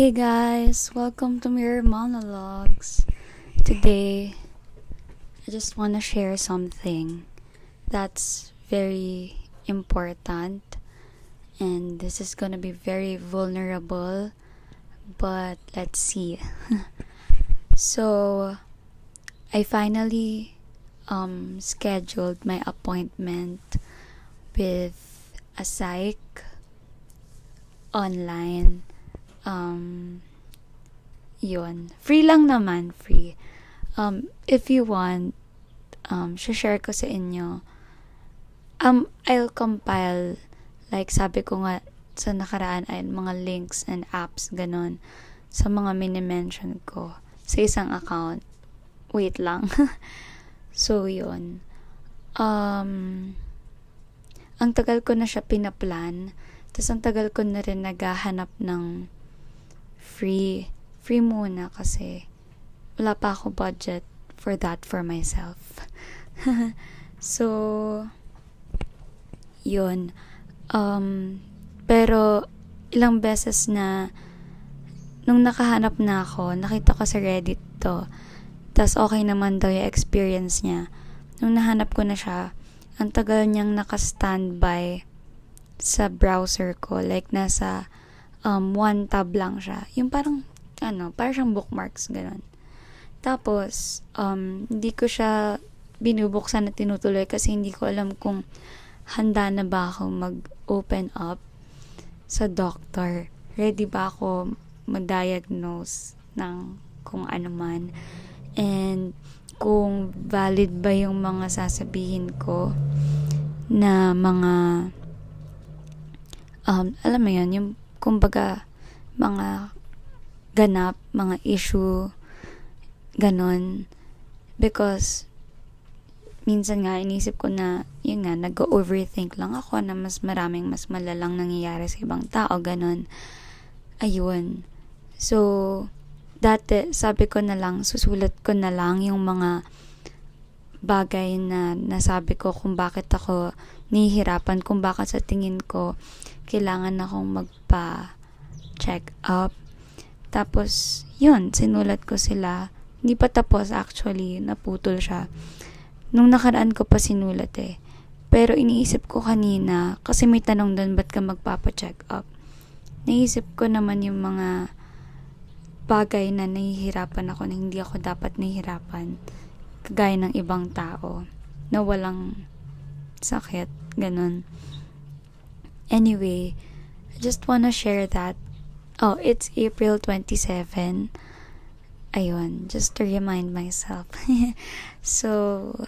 Hey guys, welcome to Mirror Monologues. Today, I just want to share something that's very important, and this is gonna be very vulnerable, but let's see. so, I finally um, scheduled my appointment with a psych online um, yun. Free lang naman, free. Um, if you want, um, share ko sa inyo. Um, I'll compile, like sabi ko nga sa nakaraan ay mga links and apps, ganon, sa mga mini-mention ko sa isang account. Wait lang. so, yun. Um, ang tagal ko na siya pinaplan. Tapos ang tagal ko na rin naghahanap ng free. Free muna kasi wala pa ako budget for that for myself. so, yun. Um, pero, ilang beses na nung nakahanap na ako, nakita ko sa Reddit to. Tapos okay naman daw yung experience niya. Nung nahanap ko na siya, ang tagal niyang naka-standby sa browser ko. Like, nasa um, one tab lang siya. Yung parang, ano, parang siyang bookmarks, ganun. Tapos, um, hindi ko siya binubuksan at tinutuloy kasi hindi ko alam kung handa na ba ako mag-open up sa doctor. Ready ba ako mag-diagnose ng kung ano man. And kung valid ba yung mga sasabihin ko na mga um, alam mo yun, yung kumbaga, mga ganap, mga issue, ganon. Because, minsan nga, inisip ko na, yun nga, nag-overthink lang ako na mas maraming mas malalang nangyayari sa ibang tao, ganon. Ayun. So, dati, sabi ko na lang, susulat ko na lang yung mga bagay na nasabi ko kung bakit ako nihihirapan, kung bakit sa tingin ko kailangan akong magpa-check up. Tapos, yun, sinulat ko sila. Hindi pa tapos actually, naputol siya. Nung nakaraan ko pa sinulat eh. Pero iniisip ko kanina, kasi may tanong doon, ba't ka magpapa-check up? Naisip ko naman yung mga bagay na nahihirapan ako na hindi ako dapat nahihirapan. Kagaya ng ibang tao na walang sakit, ganun. Anyway, I just wanna share that. Oh, it's April 27. Ayun, just to remind myself. so,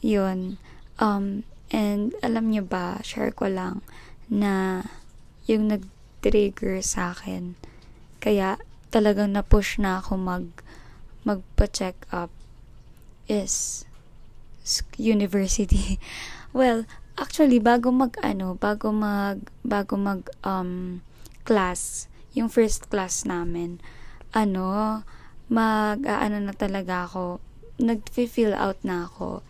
yun. Um, and alam niyo ba, share ko lang na yung nag-trigger sa akin. Kaya talagang na-push na ako mag magpa-check up is university. well, actually bago mag ano, bago mag bago mag um class, yung first class namin, ano, mag uh, ano na talaga ako, nag-fill out na ako.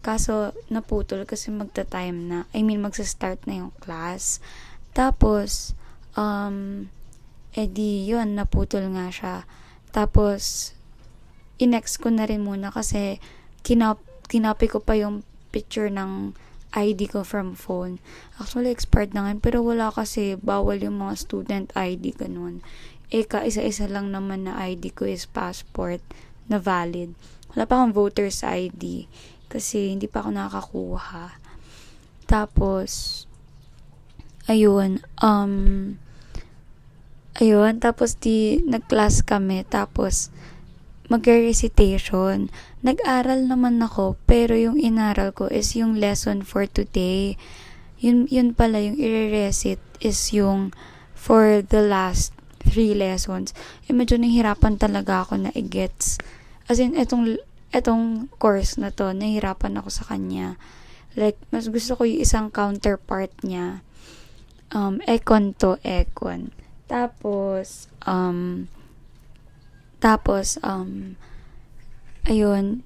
Kaso naputol kasi magta-time na. I mean magsa-start na yung class. Tapos um edi yun naputol nga siya. Tapos inex ko na rin muna kasi kinap kinapi ko pa yung picture ng ID ko from phone. Actually, expired na nga. Pero wala kasi, bawal yung mga student ID, ganun. Eh, kaisa-isa lang naman na ID ko is passport na valid. Wala pa akong voter's ID. Kasi, hindi pa ako nakakakuha. Tapos, ayun, um, ayun, tapos di, nag-class kami. Tapos, mag-recitation. Nag-aral naman ako, pero yung inaral ko is yung lesson for today. Yun, yun pala yung i-recite is yung for the last three lessons. Eh, medyo nahihirapan talaga ako na i-gets. As in, etong, etong course na to, nahihirapan ako sa kanya. Like, mas gusto ko yung isang counterpart niya. Um, econ to econ. Tapos, um, tapos, um, ayun,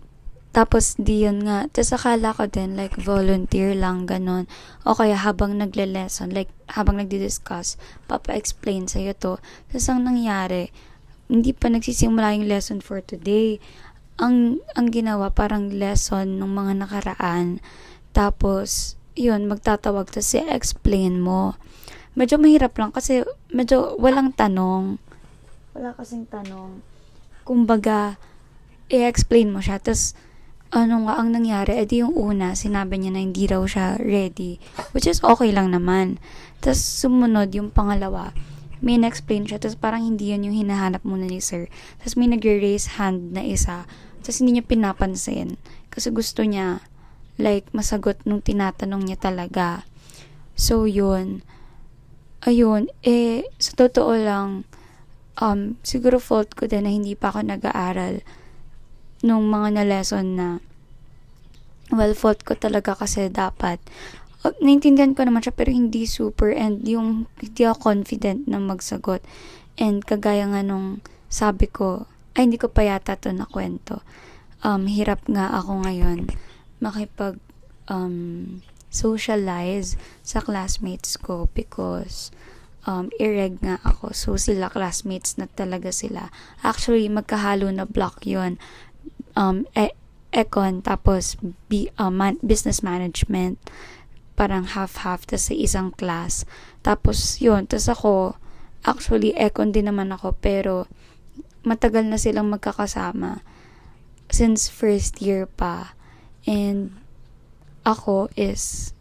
tapos di yun nga. Tapos akala ko din like volunteer lang ganun. O kaya habang nagle-lesson, like habang nagdi-discuss, papa-explain sa'yo to. Tapos ang nangyari, hindi pa nagsisimula yung lesson for today. Ang, ang ginawa parang lesson ng mga nakaraan. Tapos, yun, magtatawag. Tapos i-explain mo. Medyo mahirap lang kasi medyo walang tanong. Wala kasing tanong. Kumbaga, i-explain mo siya. Tapos, ano nga ang nangyari, edi yung una, sinabi niya na hindi raw siya ready. Which is okay lang naman. Tapos sumunod yung pangalawa, may na-explain siya, tapos parang hindi yun yung hinahanap muna ni sir. Tapos may nagre-raise hand na isa, tapos hindi niya pinapansin. Kasi gusto niya, like, masagot nung tinatanong niya talaga. So, yun. Ayun, eh, sa totoo lang, um, siguro fault ko din na hindi pa ako nag-aaral nung mga na-lesson na well, fault ko talaga kasi dapat uh, naintindihan ko naman siya pero hindi super and yung hindi ako confident na magsagot. And kagaya nga nung sabi ko ay hindi ko pa yata to na kwento um, hirap nga ako ngayon makipag um, socialize sa classmates ko because um, ireg nga ako. So, sila classmates na talaga sila. Actually, magkahalo na block yon um, e- econ, tapos B, uh, man, business management, parang half-half, tas sa isang class. Tapos, yun, tas ako, actually, econ din naman ako, pero matagal na silang magkakasama since first year pa. And, ako is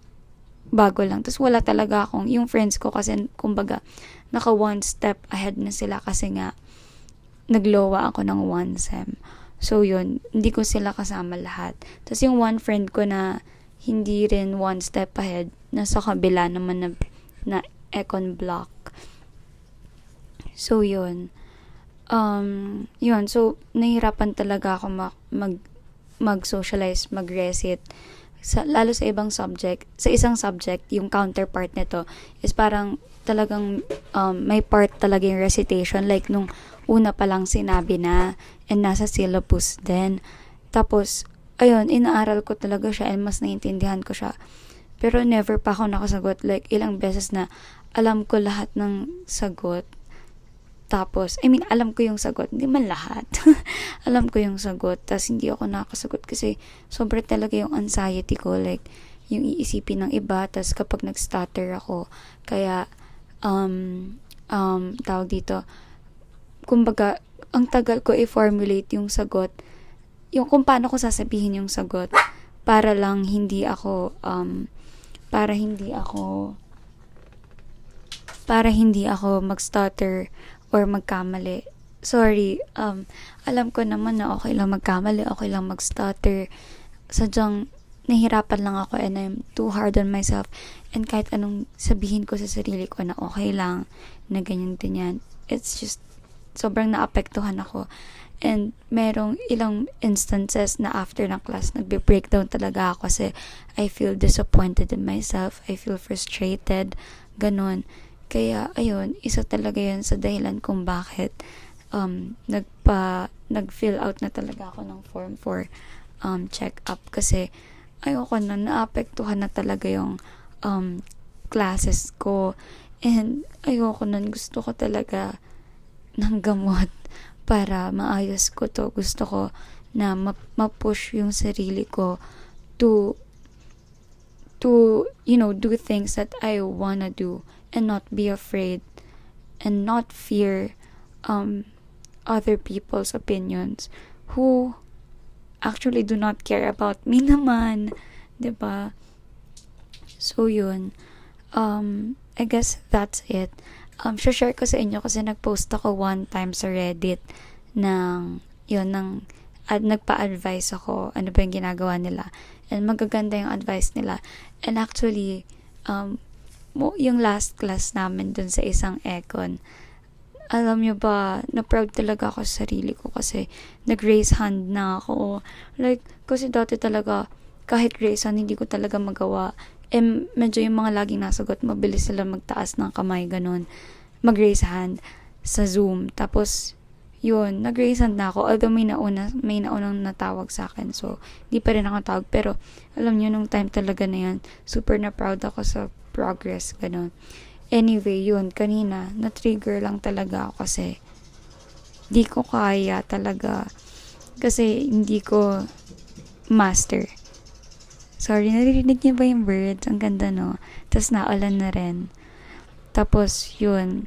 bago lang. Tapos wala talaga akong, yung friends ko kasi, kumbaga, naka one step ahead na sila kasi nga, naglowa ako ng one sem. So, yun, hindi ko sila kasama lahat. Tapos, yung one friend ko na hindi rin one step ahead, nasa kabila naman na, na econ block. So, yun. Um, yun. So, nahihirapan talaga ako mag, mag, mag-socialize, mag-resit. Sa, lalo sa ibang subject. Sa isang subject, yung counterpart nito is parang talagang um, may part talaga yung recitation. Like, nung una pa lang sinabi na and nasa syllabus din. Tapos, ayun, inaaral ko talaga siya and mas naiintindihan ko siya. Pero never pa ako nakasagot. Like, ilang beses na alam ko lahat ng sagot. Tapos, I mean, alam ko yung sagot. Hindi man lahat. alam ko yung sagot. Tapos, hindi ako nakasagot kasi sobrang talaga yung anxiety ko. Like, yung iisipin ng iba. Tapos, kapag nag-stutter ako, kaya, um, um, tawag dito, kumbaga, ang tagal ko i-formulate yung sagot, yung kung paano ko sasabihin yung sagot, para lang hindi ako, um, para hindi ako, para hindi ako mag-stutter or magkamali. Sorry, um, alam ko naman na okay lang magkamali, okay lang mag-stutter. Sadyang nahirapan lang ako and I'm too hard on myself. And kahit anong sabihin ko sa sarili ko na okay lang, na ganyan din yan, it's just sobrang naapektuhan ako. And merong ilang instances na after ng class, nagbe-breakdown talaga ako kasi I feel disappointed in myself. I feel frustrated. Ganon. Kaya, ayun, isa talaga yun sa dahilan kung bakit um, nagpa, nag-fill out na talaga ako ng form for um, check-up. Kasi, ayoko na, naapektuhan na talaga yung um, classes ko. And, ayoko na, gusto ko talaga ng gamot para maayos ko to. Gusto ko na ma-push yung sarili ko to to you know do things that I wanna do and not be afraid and not fear um other people's opinions who actually do not care about me naman 'di ba so yun um I guess that's it um, share ko sa inyo kasi nag-post ako one time sa Reddit ng, yun, ng, at nagpa-advise ako ano ba yung ginagawa nila. And magaganda yung advice nila. And actually, um, mo, yung last class namin dun sa isang econ, alam nyo ba, na-proud talaga ako sa sarili ko kasi nag-raise hand na ako. Like, kasi dati talaga, kahit raise hand, hindi ko talaga magawa eh, medyo yung mga laging nasagot, mabilis sila magtaas ng kamay, ganun. Mag-raise hand sa Zoom. Tapos, yun, nag-resend na ako. Although may nauna, may naunang natawag sa akin. So, di pa rin ako tawag. Pero, alam nyo, nung time talaga na yan, super na proud ako sa progress, ganun. Anyway, yun, kanina, na-trigger lang talaga ako kasi, di ko kaya talaga. Kasi, hindi ko master. Sorry, naririnig niyo ba yung birds? Ang ganda, no? Tapos, naulan na rin. Tapos, yun.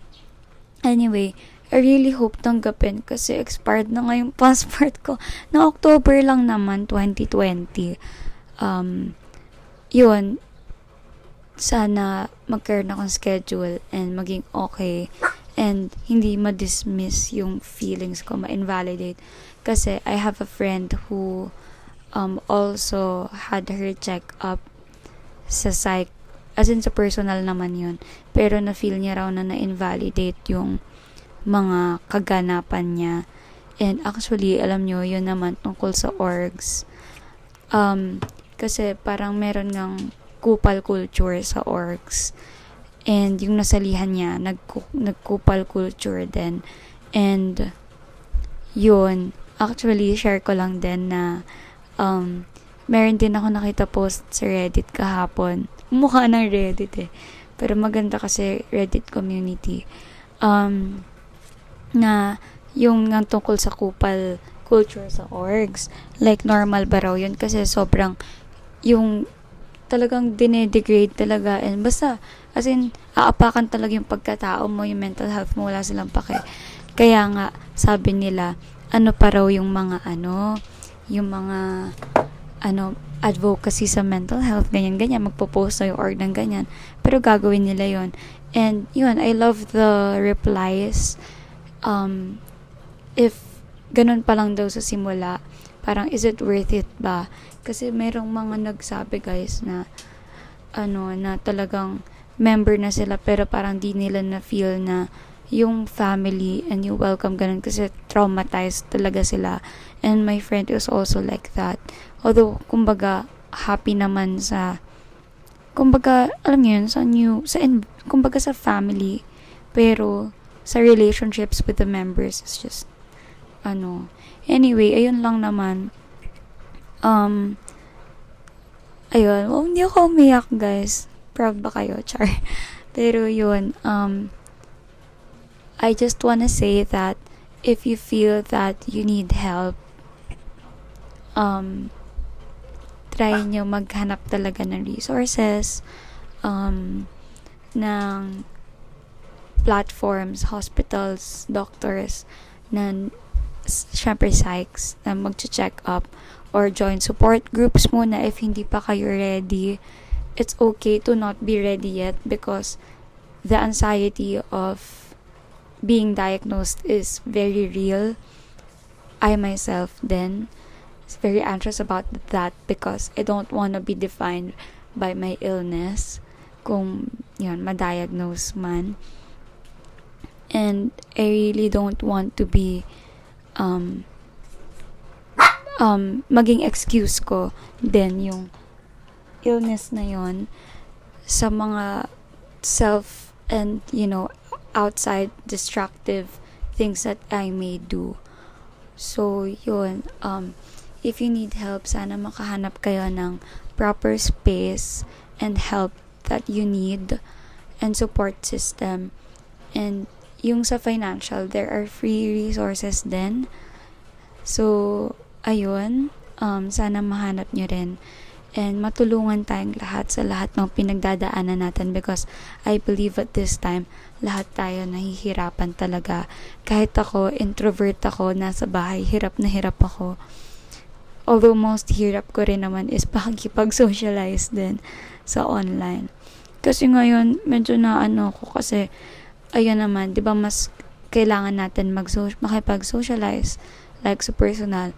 Anyway, I really hope tanggapin kasi expired na nga yung passport ko. Na October lang naman, 2020. Um, yun, sana magkaroon akong schedule and maging okay and hindi ma-dismiss yung feelings ko, ma-invalidate. Kasi I have a friend who um, also had her check-up sa psych, as in sa personal naman yun. Pero na-feel niya raw na na-invalidate yung mga kaganapan niya. And actually, alam nyo, yun naman tungkol sa orgs. Um, kasi parang meron ngang kupal culture sa orgs. And yung nasalihan niya, nag nagkupal culture din. And yun, actually, share ko lang din na um, meron din ako nakita post sa Reddit kahapon. Mukha ng Reddit eh. Pero maganda kasi Reddit community. Um, na yung nga tungkol sa kupal culture sa orgs. Like, normal ba raw yun? Kasi sobrang, yung talagang dinedegrade talaga. And basta, as in, aapakan talaga yung pagkatao mo, yung mental health mo, wala silang pake. Kaya nga, sabi nila, ano pa raw yung mga ano, yung mga, ano, advocacy sa mental health, ganyan-ganyan, magpo-post na yung org ng ganyan. Pero gagawin nila yon And, yun, I love the replies um, if ganun pa lang daw sa simula, parang is it worth it ba? Kasi merong mga nagsabi guys na ano na talagang member na sila pero parang di nila na feel na yung family and you welcome ganun. Kasi traumatized talaga sila. And my friend is also like that. Although kumbaga happy naman sa kumbaga alam niyo yun sa new sa kumbaga sa family pero sa relationships with the members is just ano. Anyway ayun lang naman um ayun. Oh, hindi ako umiyak guys. Proud ba kayo? Char. Pero yun um I just wanna say that if you feel that you need help um try nyo maghanap talaga ng resources um ng platforms, hospitals, doctors na syempre psychs na mag-check up or join support groups muna if hindi pa kayo ready. It's okay to not be ready yet because the anxiety of being diagnosed is very real. I myself then is very anxious about that because I don't want to be defined by my illness kung yun, ma-diagnose man and I really don't want to be um um maging excuse ko then yung illness na yon sa mga self and you know outside destructive things that I may do so yun um if you need help sana makahanap kayo ng proper space and help that you need and support system and yung sa financial, there are free resources din. So, ayun, um, sana mahanap nyo rin. And matulungan tayong lahat sa lahat ng pinagdadaanan natin because I believe at this time, lahat tayo nahihirapan talaga. Kahit ako, introvert ako, nasa bahay, hirap na hirap ako. Although most hirap ko rin naman is pakikipag-socialize din sa online. Kasi ngayon, medyo na ano ko kasi ayun naman, 'di ba mas kailangan natin mag makipag-socialize like sa personal.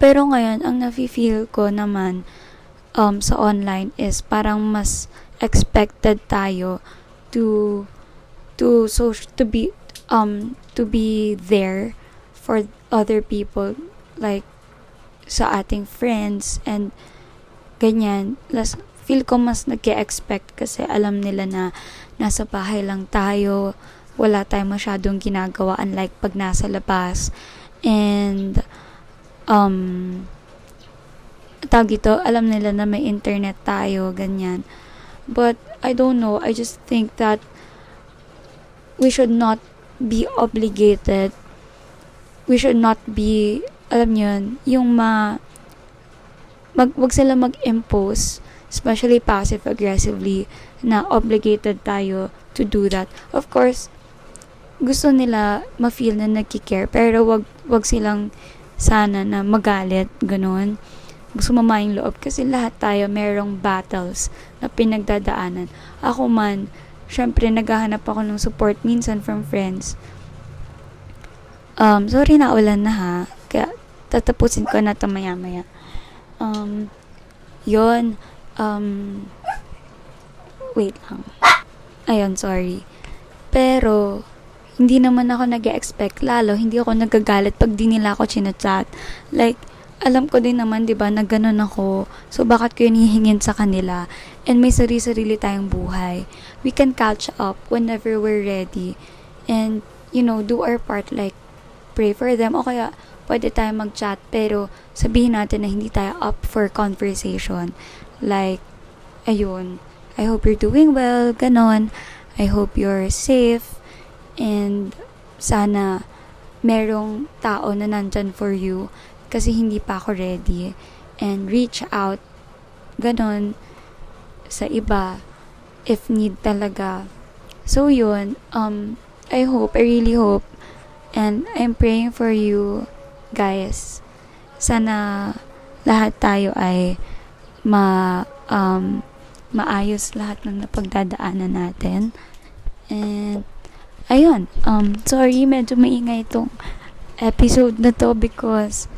Pero ngayon, ang nafe-feel ko naman um, sa online is parang mas expected tayo to to so to be um to be there for other people like sa ating friends and ganyan. Las, feel ko mas nag-expect kasi alam nila na nasa bahay lang tayo, wala tayong masyadong ginagawa unlike pag nasa labas. And, um, tawag ito, alam nila na may internet tayo, ganyan. But, I don't know, I just think that we should not be obligated. We should not be, alam yun, yung ma, mag, wag sila mag-impose, especially passive-aggressively, na obligated tayo to do that. Of course, gusto nila ma-feel na nagkikare, pero wag, wag silang sana na magalit, ganun. Gusto mamayang loob kasi lahat tayo merong battles na pinagdadaanan. Ako man, syempre naghahanap ako ng support minsan from friends. Um, sorry na ulan na ha. Kaya tatapusin ko na ito maya-maya. Um, yon um, wait lang. Ayun, sorry. Pero, hindi naman ako nag expect lalo, hindi ako nagagalit pag di nila ako chinachat. Like, alam ko din naman, di ba, na ganun ako. So, bakit ko yun sa kanila? And may sarili-sarili tayong buhay. We can catch up whenever we're ready. And, you know, do our part like, pray for them. O kaya, pwede tayo mag-chat, pero sabihin natin na hindi tayo up for conversation. Like, ayun, I hope you're doing well, ganon. I hope you're safe and sana merong tao na nandyan for you kasi hindi pa ako ready. And reach out ganon sa iba if need talaga. So yun. Um I hope I really hope and I'm praying for you guys. Sana lahat tayo ay ma um, maayos lahat ng napagdadaanan natin. And ayun, um, sorry, medyo maingay itong episode na to because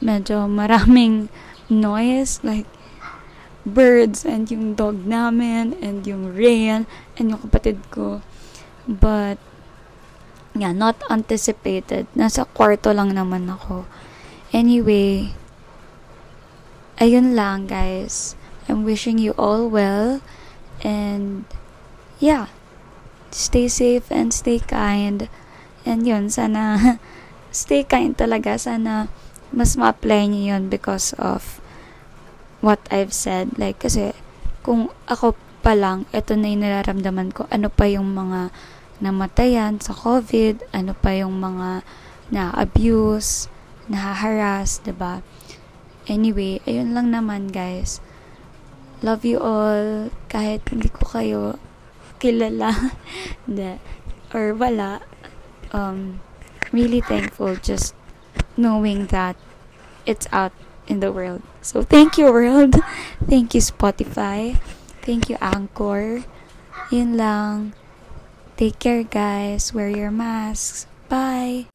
medyo maraming noise, like, birds, and yung dog namin, and yung rain, and yung kapatid ko. But, yeah, not anticipated. Nasa kwarto lang naman ako. Anyway, ayun lang, guys. I'm wishing you all well, and, yeah, stay safe and stay kind. And yun, sana stay kind talaga. Sana mas ma-apply niyo yun because of what I've said. Like, kasi kung ako pa lang, ito na yung nararamdaman ko. Ano pa yung mga namatayan sa COVID, ano pa yung mga na-abuse, na-harass, ba diba? Anyway, ayun lang naman guys. Love you all. Kahit hindi ko kayo kilala. Or wala. Um really thankful just knowing that it's out in the world. So thank you world. Thank you Spotify. Thank you Anchor. Yun lang. Take care guys. Wear your masks. Bye